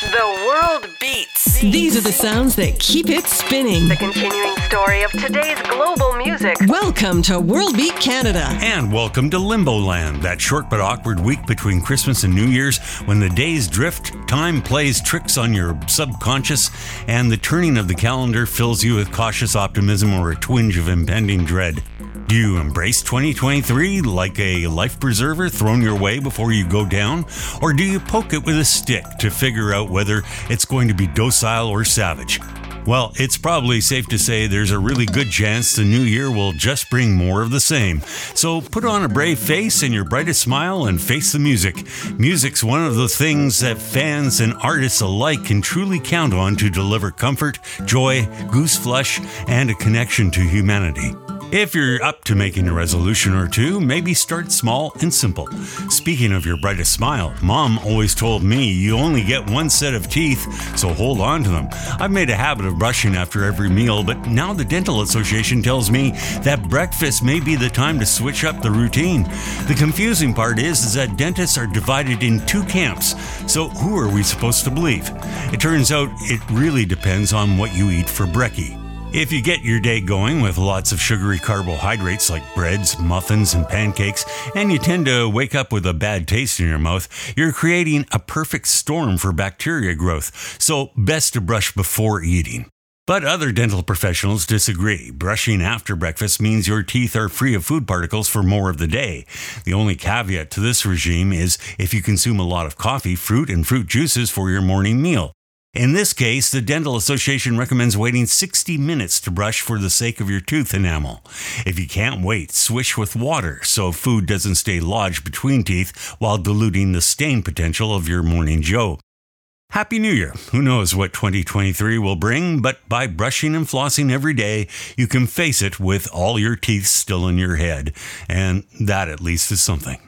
The world beats. These are the sounds that keep it spinning. The continuing story of today's global music. Welcome to World Beat Canada. And welcome to Limbo Land, that short but awkward week between Christmas and New Year's when the days drift, time plays tricks on your subconscious, and the turning of the calendar fills you with cautious optimism or a twinge of impending dread. Do you embrace 2023 like a life preserver thrown your way before you go down? Or do you poke it with a stick to figure out whether it's going to be docile or savage? Well, it's probably safe to say there's a really good chance the new year will just bring more of the same. So put on a brave face and your brightest smile and face the music. Music's one of the things that fans and artists alike can truly count on to deliver comfort, joy, goose flesh, and a connection to humanity. If you're up to making a resolution or two, maybe start small and simple. Speaking of your brightest smile, mom always told me you only get one set of teeth, so hold on to them. I've made a habit of brushing after every meal, but now the Dental Association tells me that breakfast may be the time to switch up the routine. The confusing part is, is that dentists are divided in two camps, so who are we supposed to believe? It turns out it really depends on what you eat for brekkie. If you get your day going with lots of sugary carbohydrates like breads, muffins, and pancakes, and you tend to wake up with a bad taste in your mouth, you're creating a perfect storm for bacteria growth, so best to brush before eating. But other dental professionals disagree. Brushing after breakfast means your teeth are free of food particles for more of the day. The only caveat to this regime is if you consume a lot of coffee, fruit, and fruit juices for your morning meal. In this case, the Dental Association recommends waiting 60 minutes to brush for the sake of your tooth enamel. If you can't wait, swish with water so food doesn't stay lodged between teeth while diluting the stain potential of your morning joe. Happy New Year. Who knows what 2023 will bring, but by brushing and flossing every day, you can face it with all your teeth still in your head. And that at least is something.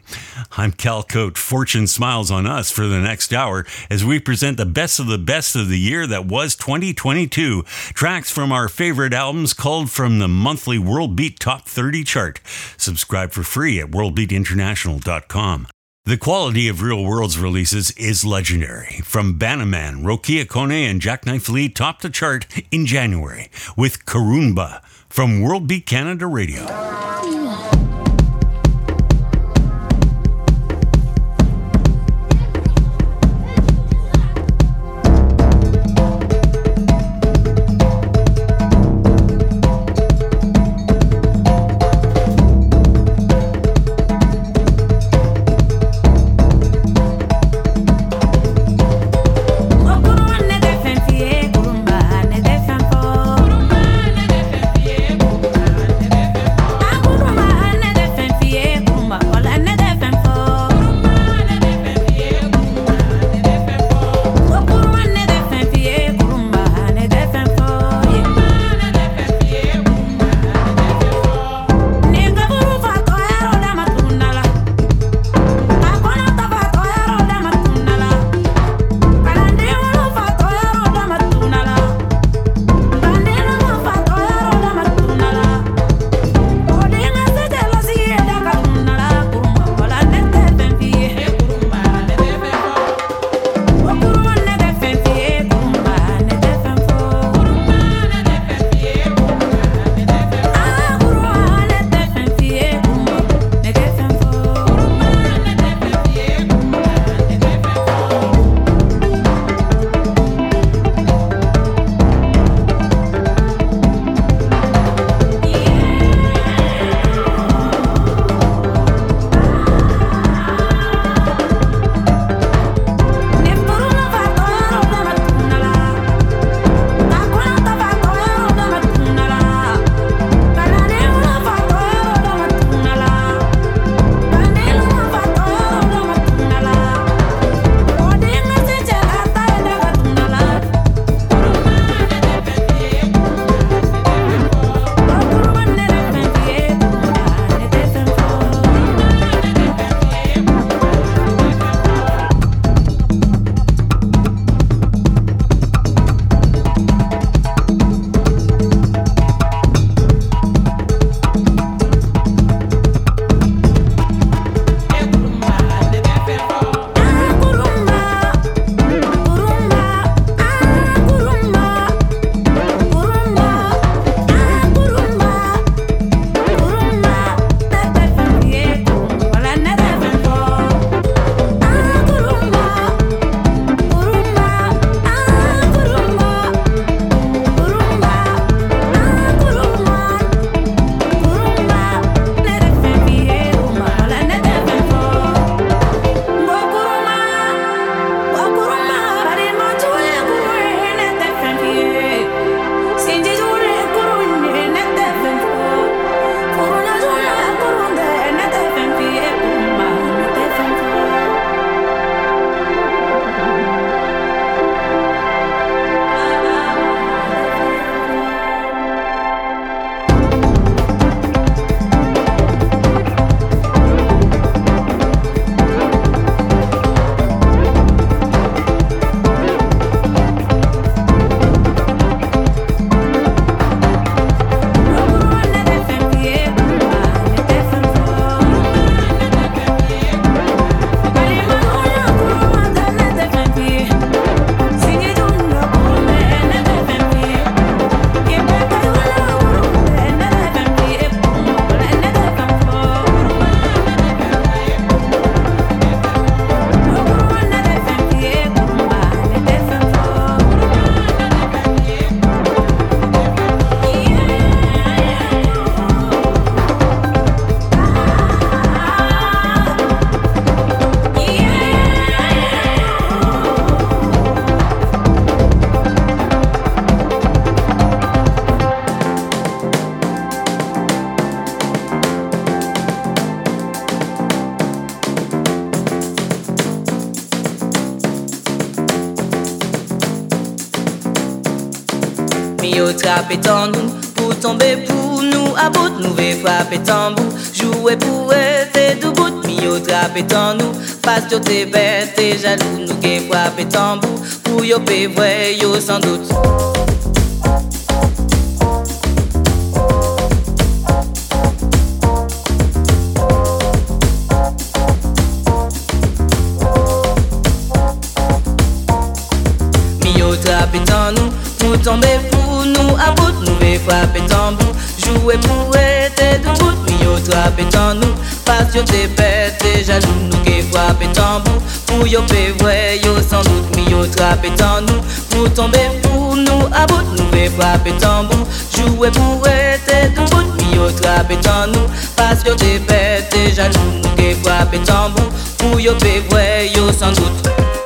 I'm Cal. Fortune smiles on us for the next hour as we present the best of the best of the year that was 2022. Tracks from our favorite albums called from the monthly World Beat Top 30 chart. Subscribe for free at worldbeatinternational.com. The quality of Real World's releases is legendary. From Banaman, Rokia Kone, and Jacknife Lee topped the chart in January with Kurunba from World Beat Canada Radio. Yo trape tan nou Pou tombe pou nou A bout nou ve frape tambou Jouwe pou ete dou bout Mi yo trape tan nou Pas yo te bet te jalou Nou ke frape tambou Pou yo pe vwe yo san dout nou tombe pou nou about Nou ve fwape tambou Joue pou ete nou bout Mi yo trape tan nou Pas yo te pete jalou Nou ke fwape tambou Pou yo pe vwe yo Mi yo trape tan nou Nou tombe pou nou about Nou ve fwape tambou Joue pou ete nou bout. Mi yo trape tan nou Pas yo te pete jalou Nou ke fwape tambou Pou yo pe vwe yo san dout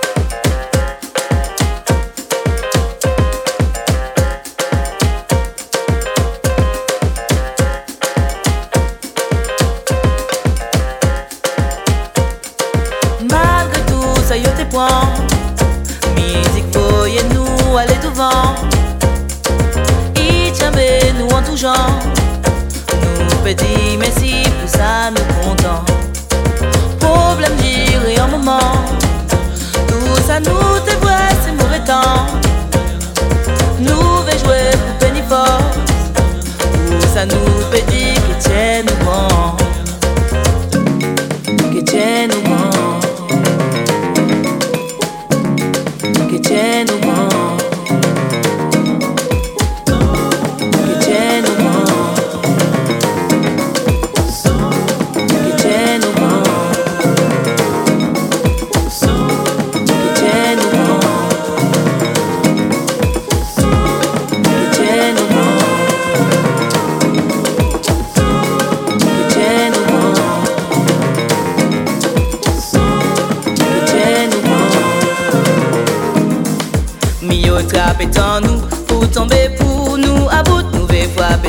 ça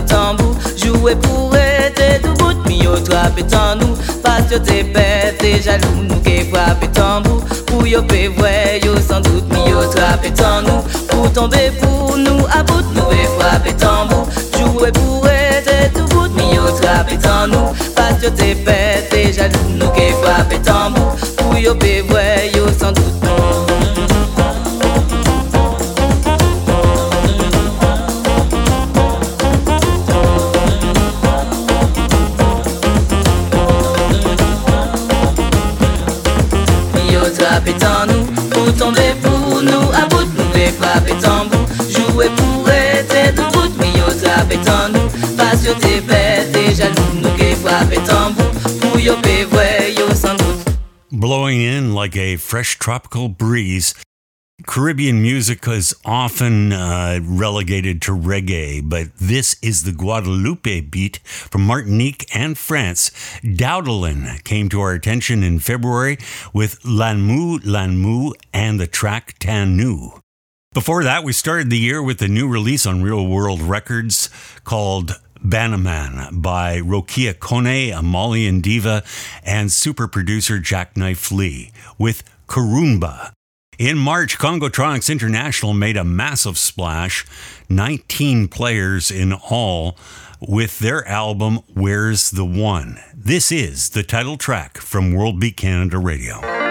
tambou Jouwe pou rete tou bout Mi yo trape tan nou Pas yo te pep, te jalou Nou ke frape tambou Pou yo pe vwe, yo san dout Mi yo trape tan nou Pou tombe pou nou about Nou e frape tambou Jouwe pou rete tou bout Mi yo trape tan nou Pas yo te pep, te jalou Nou ke frape tambou Pou yo pe vwe, yo Blowing in like a fresh tropical breeze, Caribbean music is often uh, relegated to reggae, but this is the Guadeloupe beat from Martinique and France. Dowdelin came to our attention in February with Lanmou Lanmou and the track Tan Nou. Before that, we started the year with a new release on Real World Records called Banaman by Rokia Kone, a Malian diva, and super producer Jacknife Lee with Kurunba. In March, Congotronics International made a massive splash, 19 players in all, with their album Where's the One. This is the title track from World Beat Canada Radio.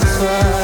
satisfied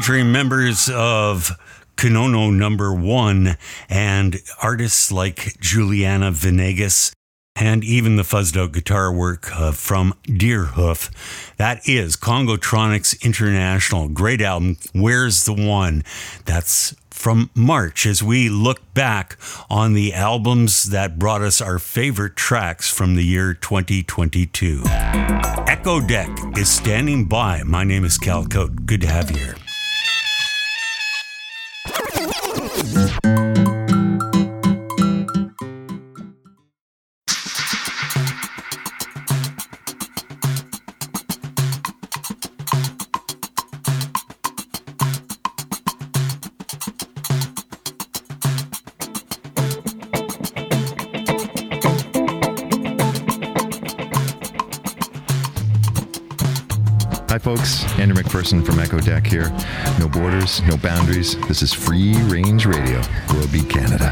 featuring members of Konono Number One and artists like Julieta Venegas and even the fuzzed out guitar work uh, from Deerhoof. That is Congotronics International. Great album. Where's the One? That's from March as we look back on the albums that brought us our favorite tracks from the year 2022. eccodek is standing by. My name is Cal Koat. Good to have you here. Podcast. Hi, folks. Andrew McPherson from eccodek here. No borders, no boundaries. This is Free Range Radio, Roby, Canada.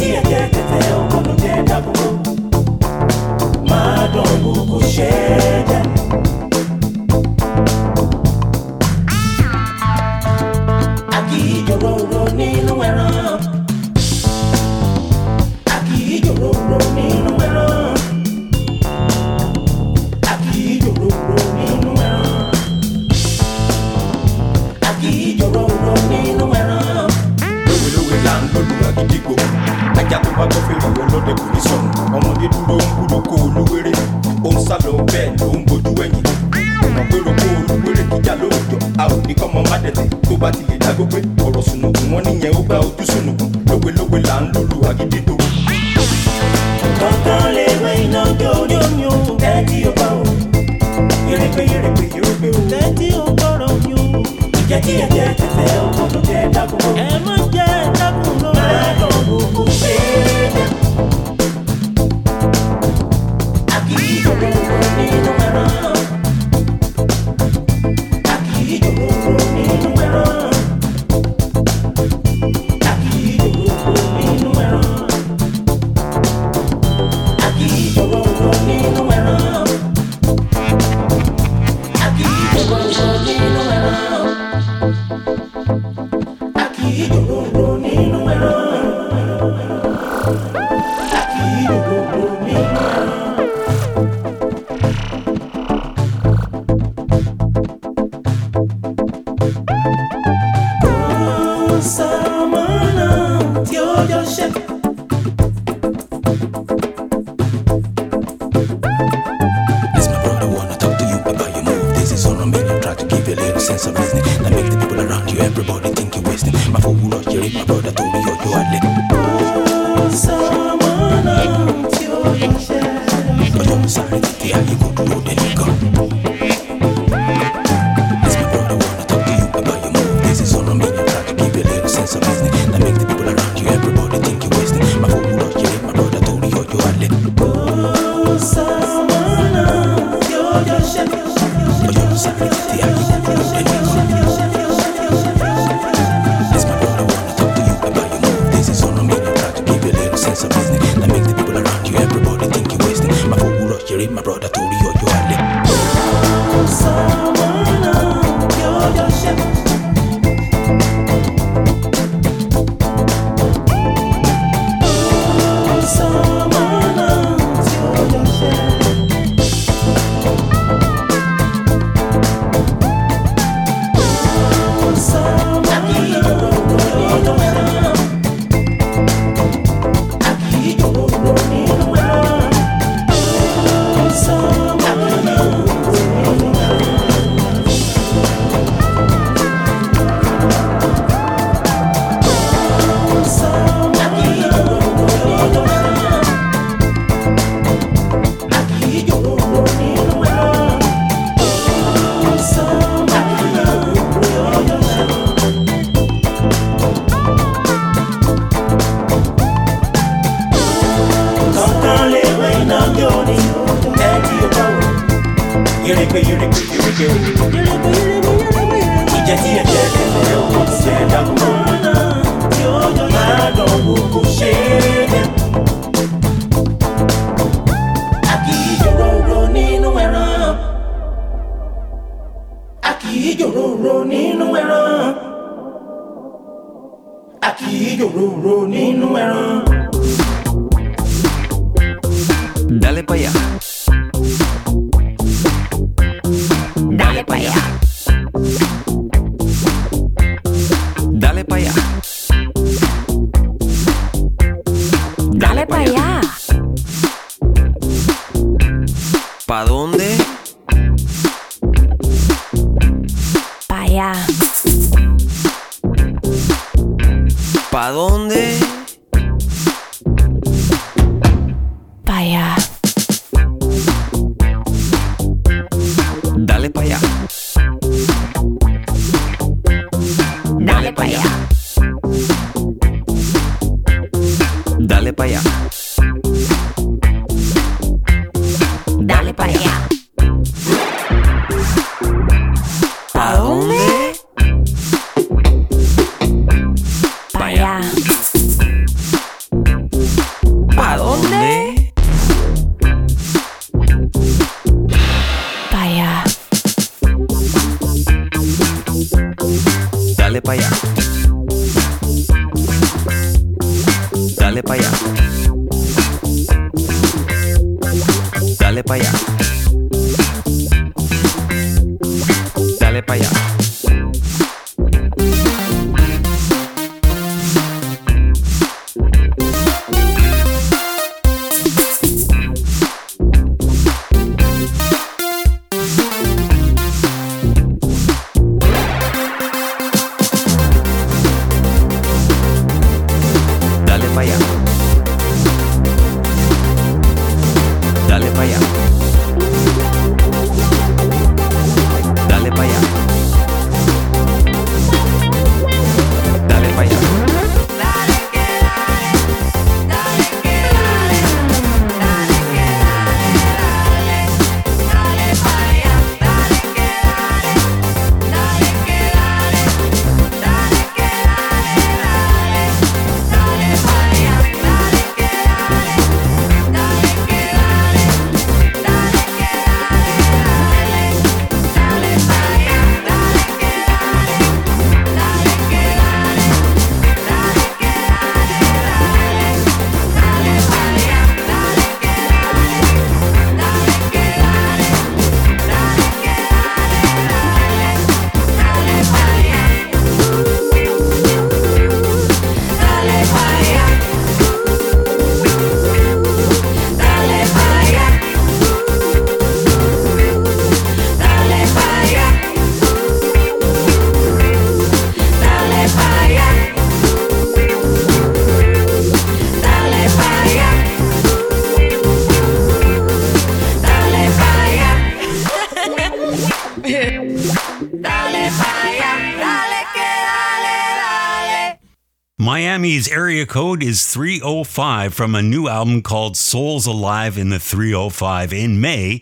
Yẹrẹgbẹ. Sense of reasoning. Make the area code is 305 from a new album called Souls Alive in the 305. In May,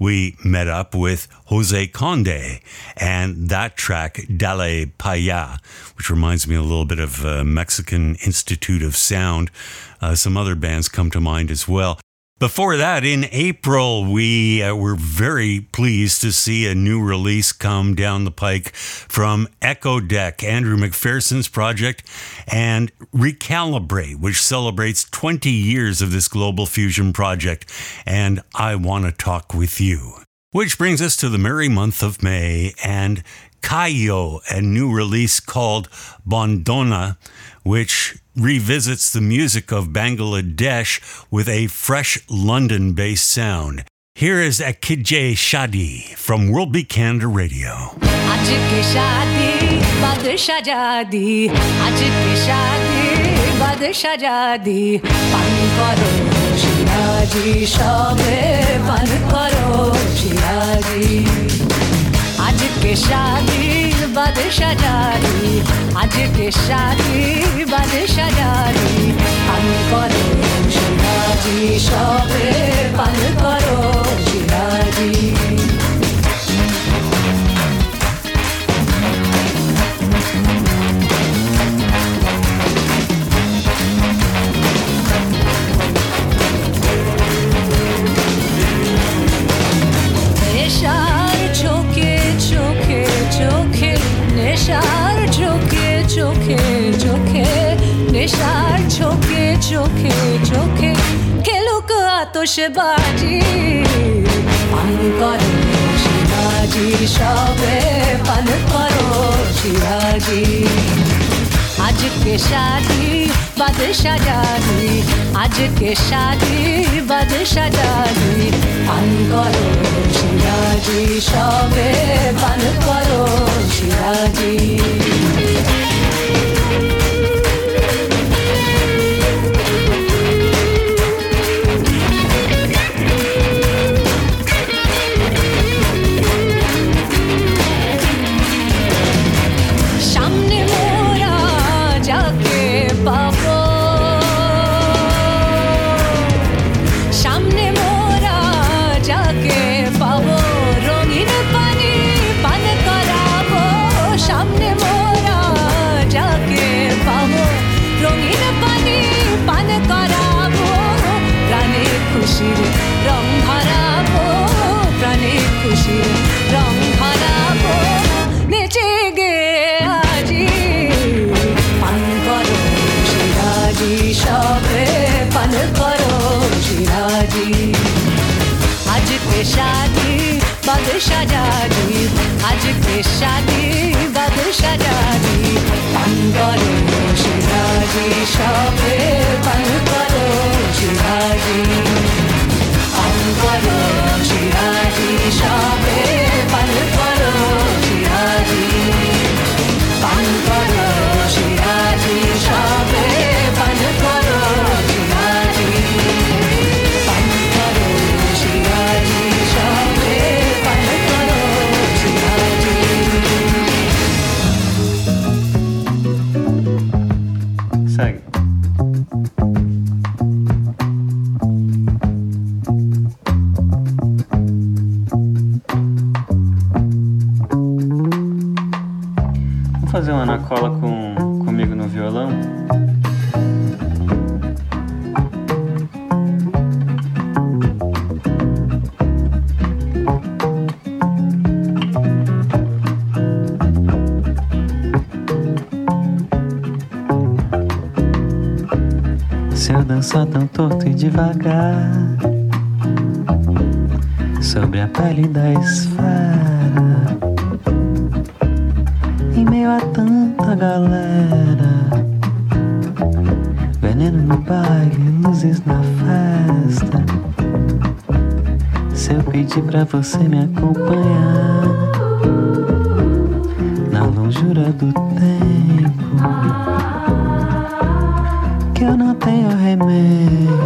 we met up with Jose Conde and that track, Dale Pa Ya, which reminds me a little bit of uh, Mexican Institute of Sound. Uh, some other bands come to mind as well. Before that, in April, we uh, were very pleased to see a new release come down the pike from eccodek, Andrew McPherson's project, and Recalibrate, which celebrates 20 years of this global fusion project. And I want to talk with you. Which brings us to the merry month of May and Khiyo, a new release called Bondona, which revisits the music of Bangladesh with a fresh London based sound. Here is Aajke Shaadi from World Be Canada Radio. Shadi, badshah badshah के शादी बादशाह जारी आज के शादी बादशाह जारी পান করো শিরাজি সবে পান করো শিরাজি নেশার চোখে চোখে চোখে খেলুক আতসে বাজি পান করো শিবাজি, সবে পান করো শিবাজি। আজকে শাদি বাদ সাজানি। আজকে শাদি বাদ সাজানি। পান করো শিবাজি। Dançar tão torto e devagar. Sobre a pele da esfera. Em meio a tanta galera. Veneno no baile, luzes na festa. Se eu pedir pra você me acompanhar Na longura do tempo que eu não tenho remédio.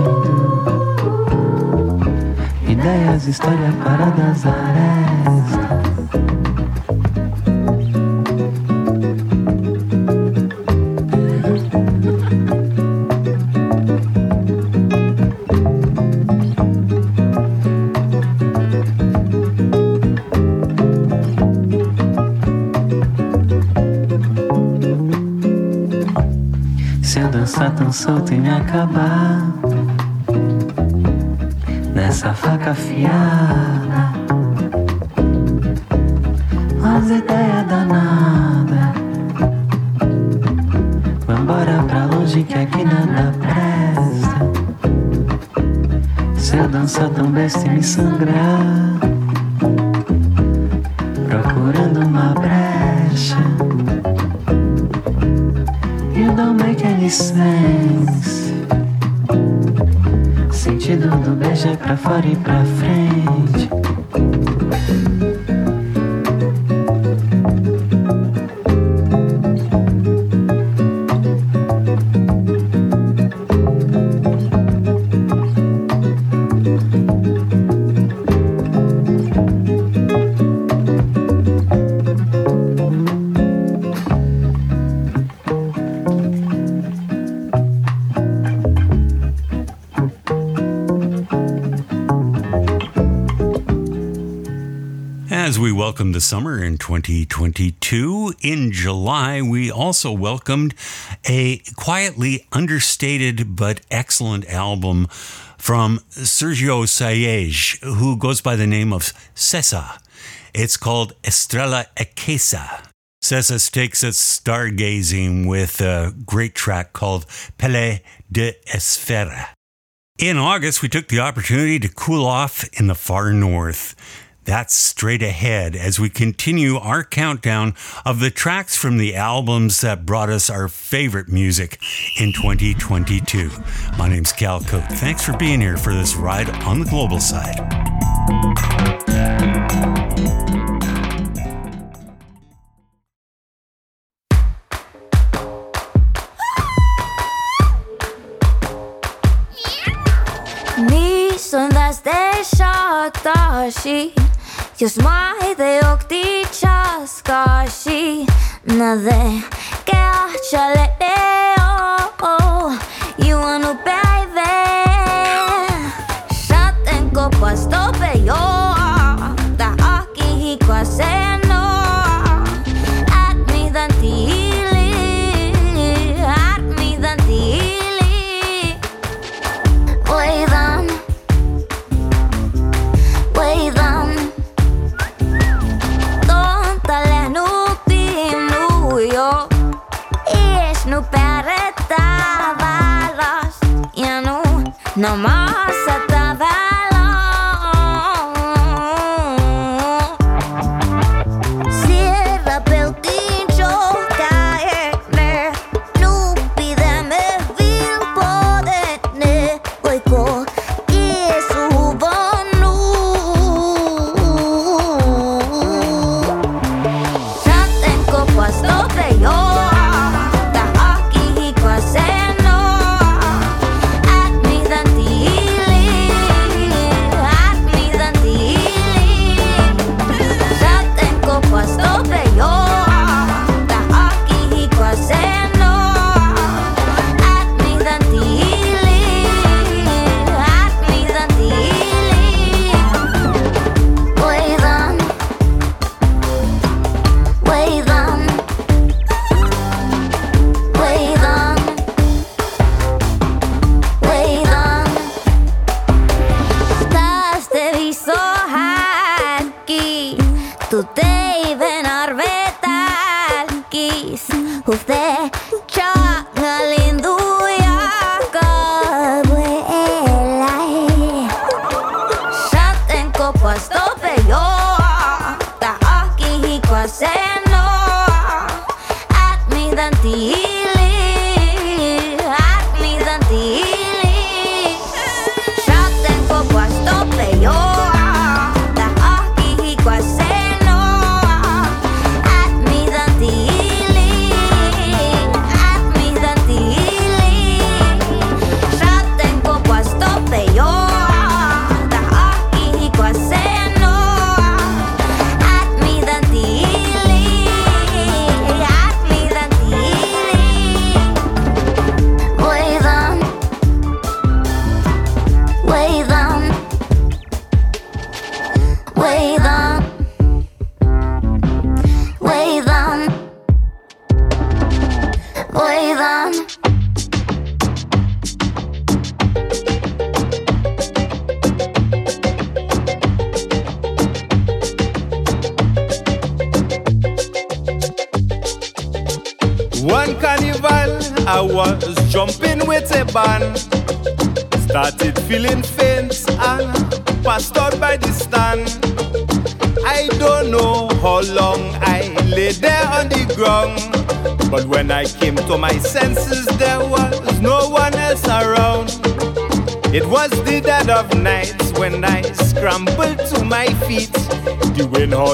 É Ideias, história para das arestas. canção tem me acabado. Welcome the summer in 2022, in July, we also welcomed a quietly understated but excellent album from Sergio Sayeg, who goes by the name of Sessa. It's called Estrela Acesa. Sessa takes us stargazing with a great track called Pele de Esfera. In August, we took the opportunity to cool off in the far north. That's straight ahead as we continue our countdown of the tracks from the albums that brought us our favorite music in 2022. My name's Cal Koat. Thanks for being here for this ride on the global side. Niistundaste šātāši, jūs maide jokti časkaši, nade keachale eo, juonu päivä. Saten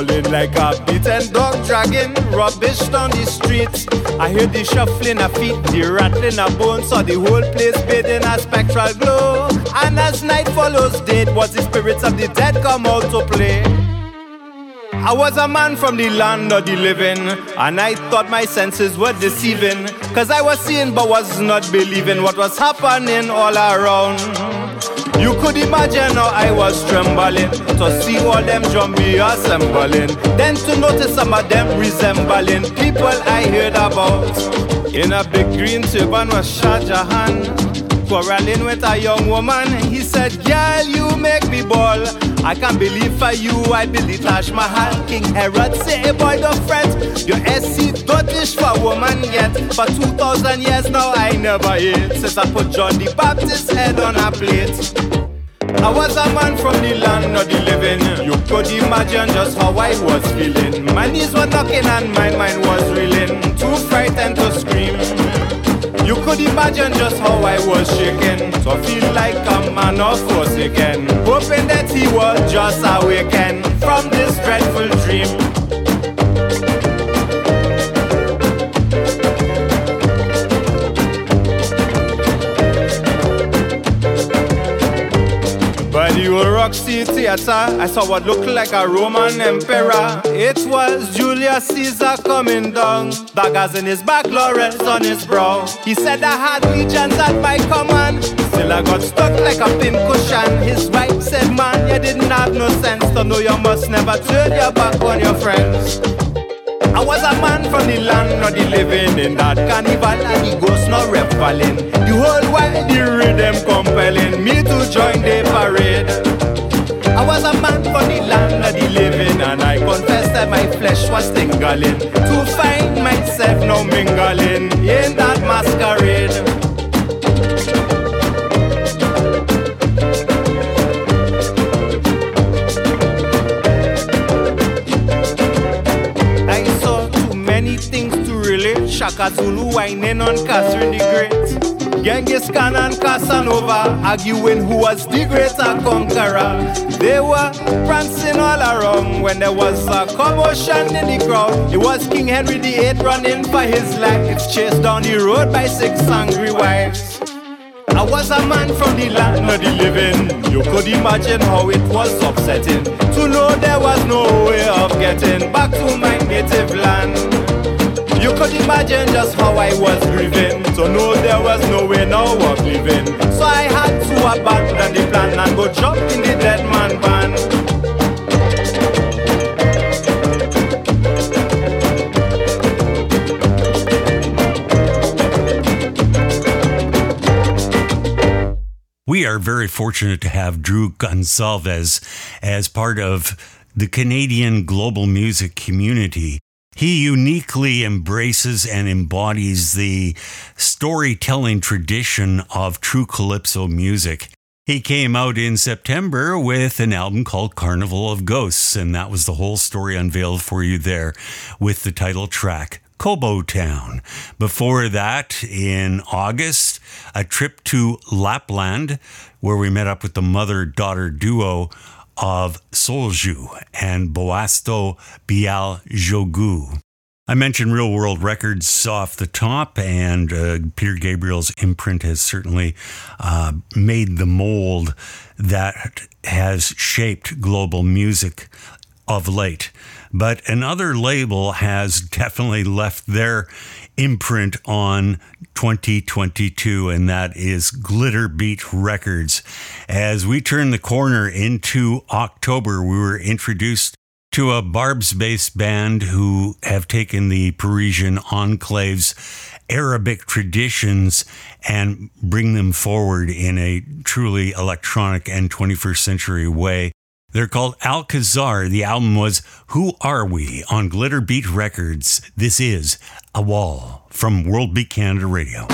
howling like a beaten dog dragging rubbish down the street. I heard the shuffling of feet, the rattling of bones, saw the whole place bathed in a spectral glow. And as night follows day, was the spirits of the dead come out to play. I was a man from the land of the living, and I thought my senses were deceiving. Cause I was seeing but was not believing what was happening all around. You could imagine how I was trembling to see all them jumpy assembling. Then to notice some of them resembling people I heard about. In a big green turban was Shah Jahan quarreling with a young woman. He said, Girl, you make me ball. I can't believe for you, I believe Taj Mahal. King Herod say, hey boy, don't fret. Your SC don't for woman yet. For 2,000 years now, I never ate. Since I put John the Baptist head on a plate. I was a man from the land of the living. You could imagine just how I was feeling. My knees were knocking and my mind was reeling. Too frightened to scream. You could imagine just how I was shaking. So I feel like a man of forsaken. Hoping that he was just awakened from this dreadful dream. By the old Roxy Theatre, I saw what looked like a Roman emperor. It was Julius Caesar coming down, daggers in his back, laurels on his brow. He said I had legions at my command, still I got stuck like a pin cushion. His wife said, Man, you didn't have no sense to know you must never turn your back on your friends. I was a man from the land of the living in that carnival and the ghosts not reveling. The whole while the rhythm compelling me to join the parade. I was a man from the land of the living and I confess that my flesh was tingling to find myself now mingling in that masquerade. Relate. Shaka Zulu whining on Catherine the Great. Genghis Khan and Casanova arguing who was the greater conqueror. They were prancing all around when there was a commotion in the crowd. It was King Henry VIII running for his life, chased down the road by six angry wives. I was a man from the land of the living. You could imagine how it was upsetting to know there was no way of getting back to my native land. You could imagine just how I was grieving to know there was no way now of living. So I had to abandon the plan and go jump in the dead man van. We are very fortunate to have Drew Gonsalves as part of the Canadian global music community. He uniquely embraces and embodies the storytelling tradition of true calypso music. He came out in September with an album called Carnival of Ghosts, and that was the whole story unveiled for you there with the title track Kobo Town. Before that, in August, a trip to Lapland, where we met up with the mother daughter duo of Solju and Boastto Beal Jogu. I mentioned Real World Records off the top, and uh, Peter Gabriel's imprint has certainly uh, made the mold that has shaped global music of late. But another label has definitely left their imprint on 2022, and that is Glitter Beat Records. As we turn the corner into October, we were introduced to a Barbès based band who have taken the Parisian enclave's Arabic traditions and bring them forward in a truly electronic and 21st century way. They're called Al-Qasar. The album was Who Are We on Glitter Beat Records. This is Awal from World Beat Canada Radio.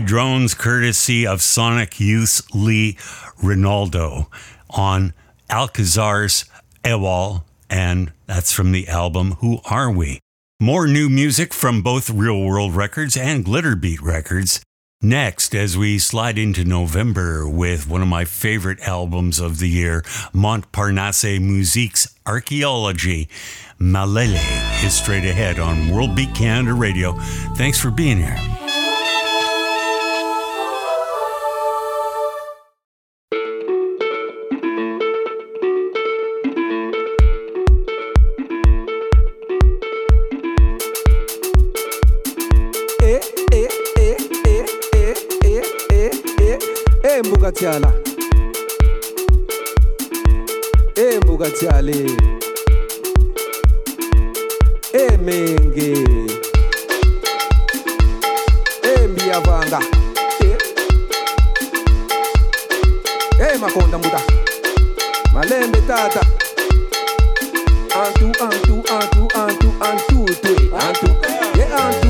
Drones, courtesy of Sonic Youth Lee Ranaldo on Al-Qasar's Awal, and that's from the album Who Are We? More new music from both Real World Records and Glitterbeat Records. Next, as we slide into November with one of my favorite albums of the year, Montparnasse Musique's Archaeology. Malele is straight ahead on World Beat Canada Radio. Thanks for being here. tyala embuka tyale emenge embiyavanga makonda muda. malembe tata antu antu antu antu antutwe antu ye antu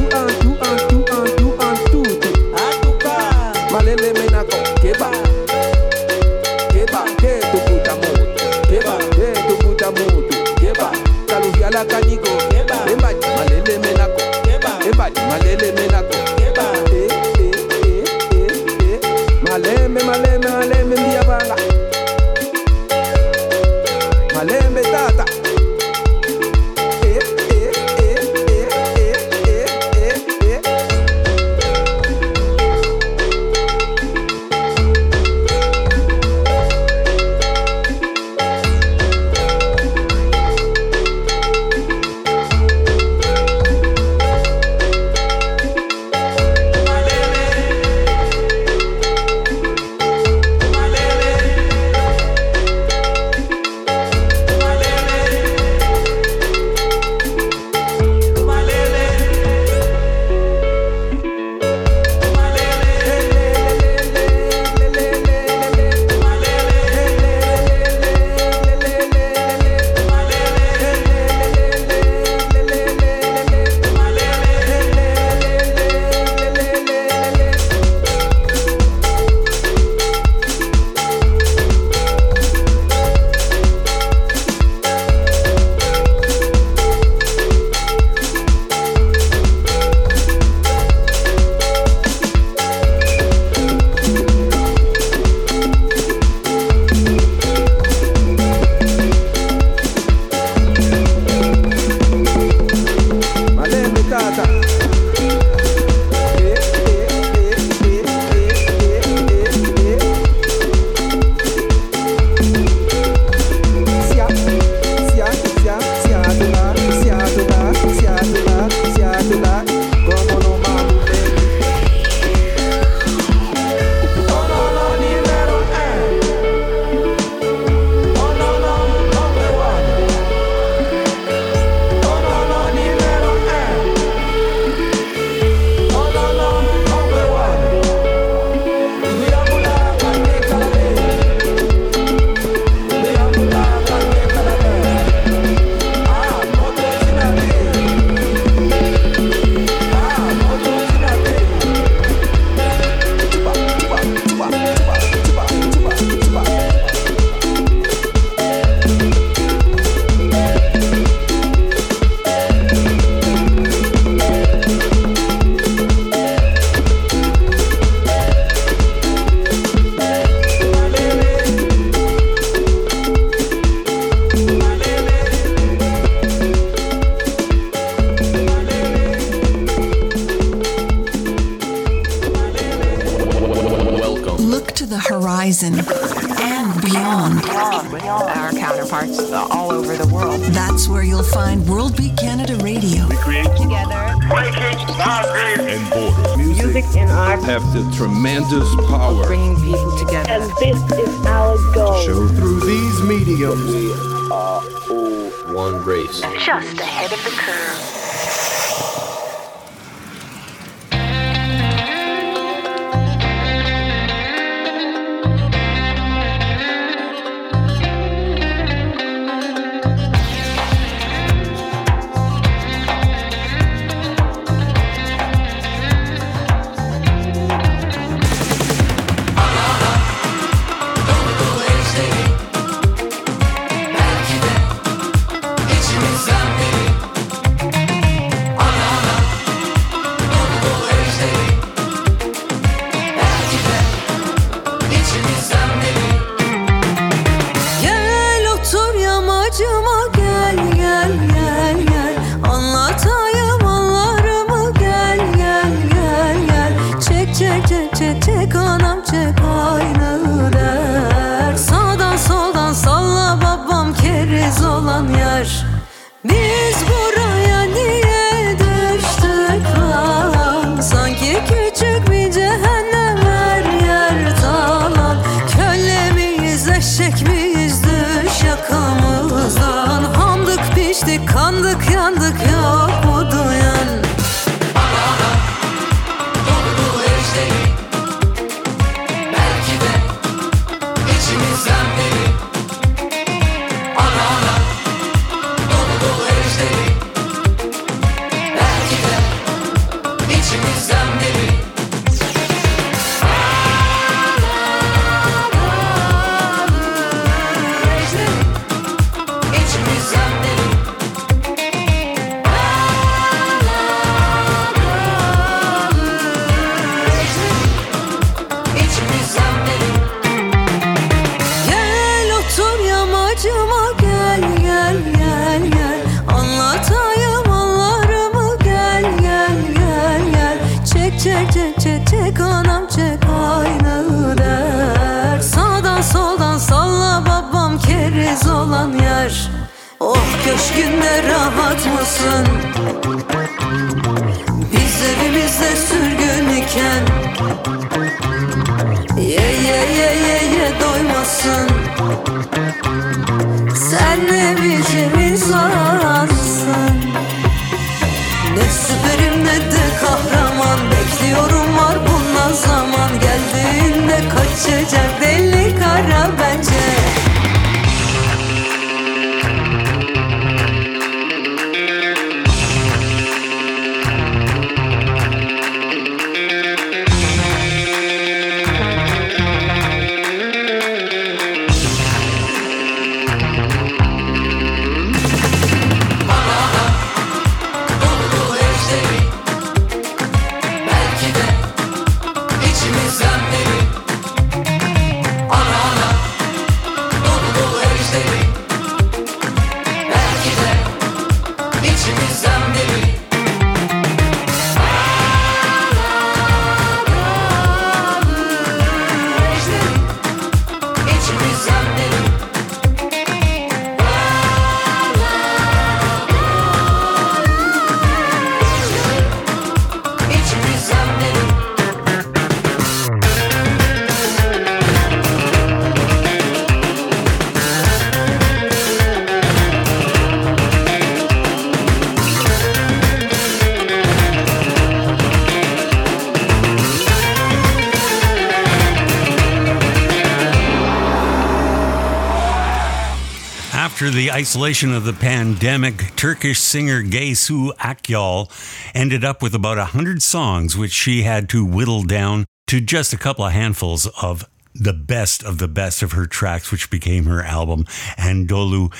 isolation of the pandemic, Turkish singer Gaye Su Akyol ended up with about 100 songs, which she had to whittle down to just a couple of handfuls of the best of the best of her tracks, which became her album, Anadolu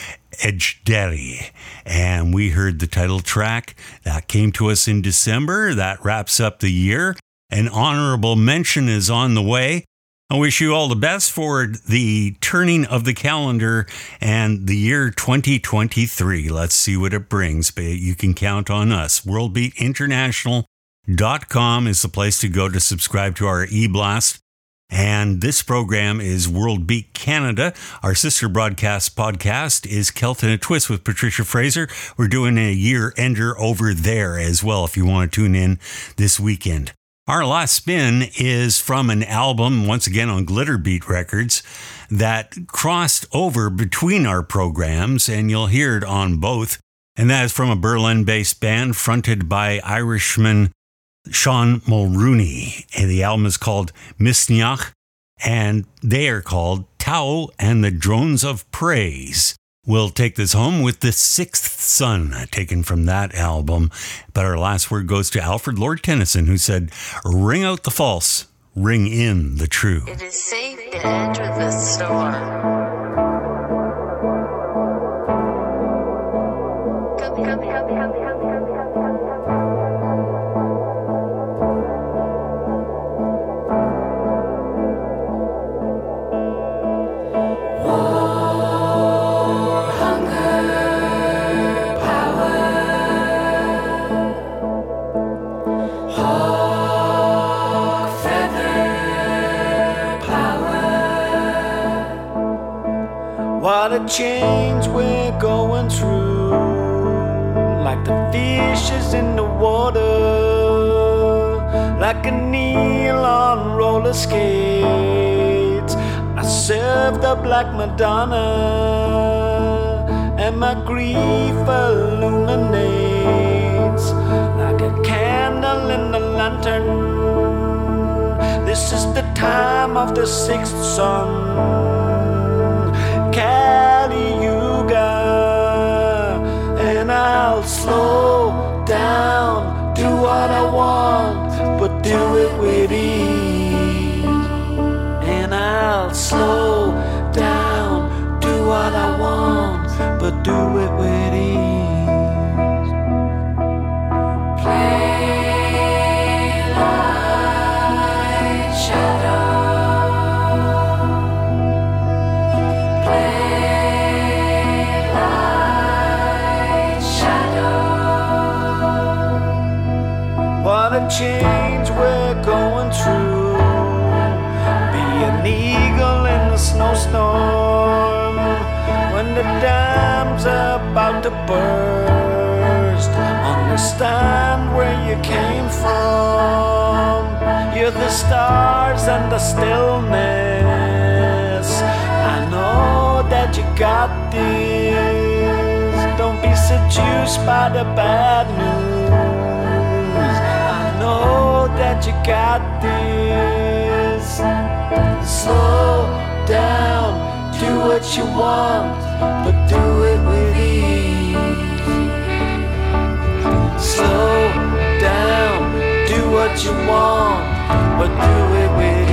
Ejderi. And we heard the title track that came to us in December. That wraps up the year. An honorable mention is on the way. I wish you all the best for the turning of the calendar and the year 2023. Let's see what it brings, but you can count on us. WorldBeatInternational.com is the place to go to subscribe to our e-blast. And this program is World Beat Canada. Our sister broadcast podcast is Celtic in a Twist with Patricia Fraser. We're doing a year ender over there as well if you want to tune in this weekend. Our last spin is from an album, once again on Glitterbeat Records, that crossed over between our programs, and you'll hear it on both. And that is from a Berlin based band fronted by Irishman Sean Mulrooney. And the album is called Misneach, and they are called Tau and the Drones of Praise. We'll take this home with The Sixth Sun, taken from that album. But our last word goes to Alfred Lord Tennyson, who said, Ring out the false, ring in the true. It is safe to enter the store. What a change we're going through. Like the fishes in the water. Like a needle on roller skates. I served up like Madonna. And my grief illuminates. Like a candle in the lantern. This is the time of the sixth sun. I'll slow down, do what I want, but do it with ease. And I'll slow down, do what I want, but do it with about to burst. Understand where you came from. You're the stars and the stillness. I know that you got this. Don't be seduced by the bad news. I know that you got this. Slow down, do what you want, but do Slow down, do what you want, but do it with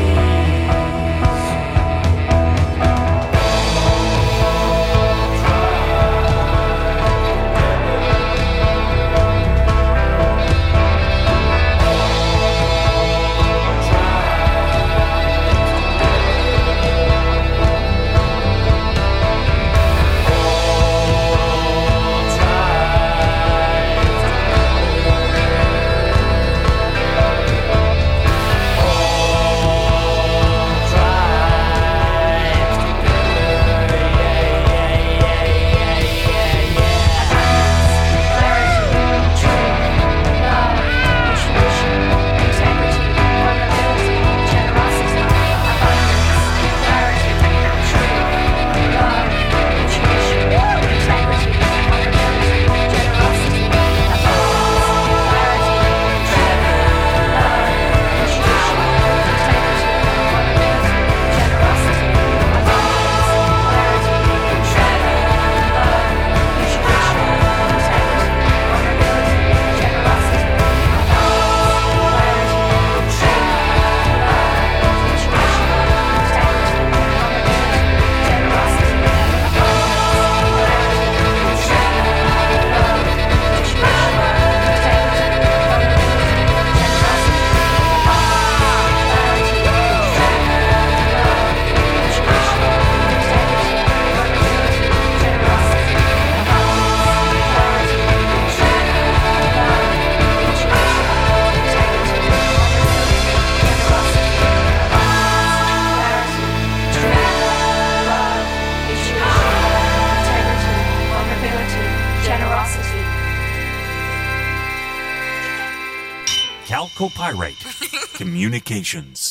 Calcopyrite Communications.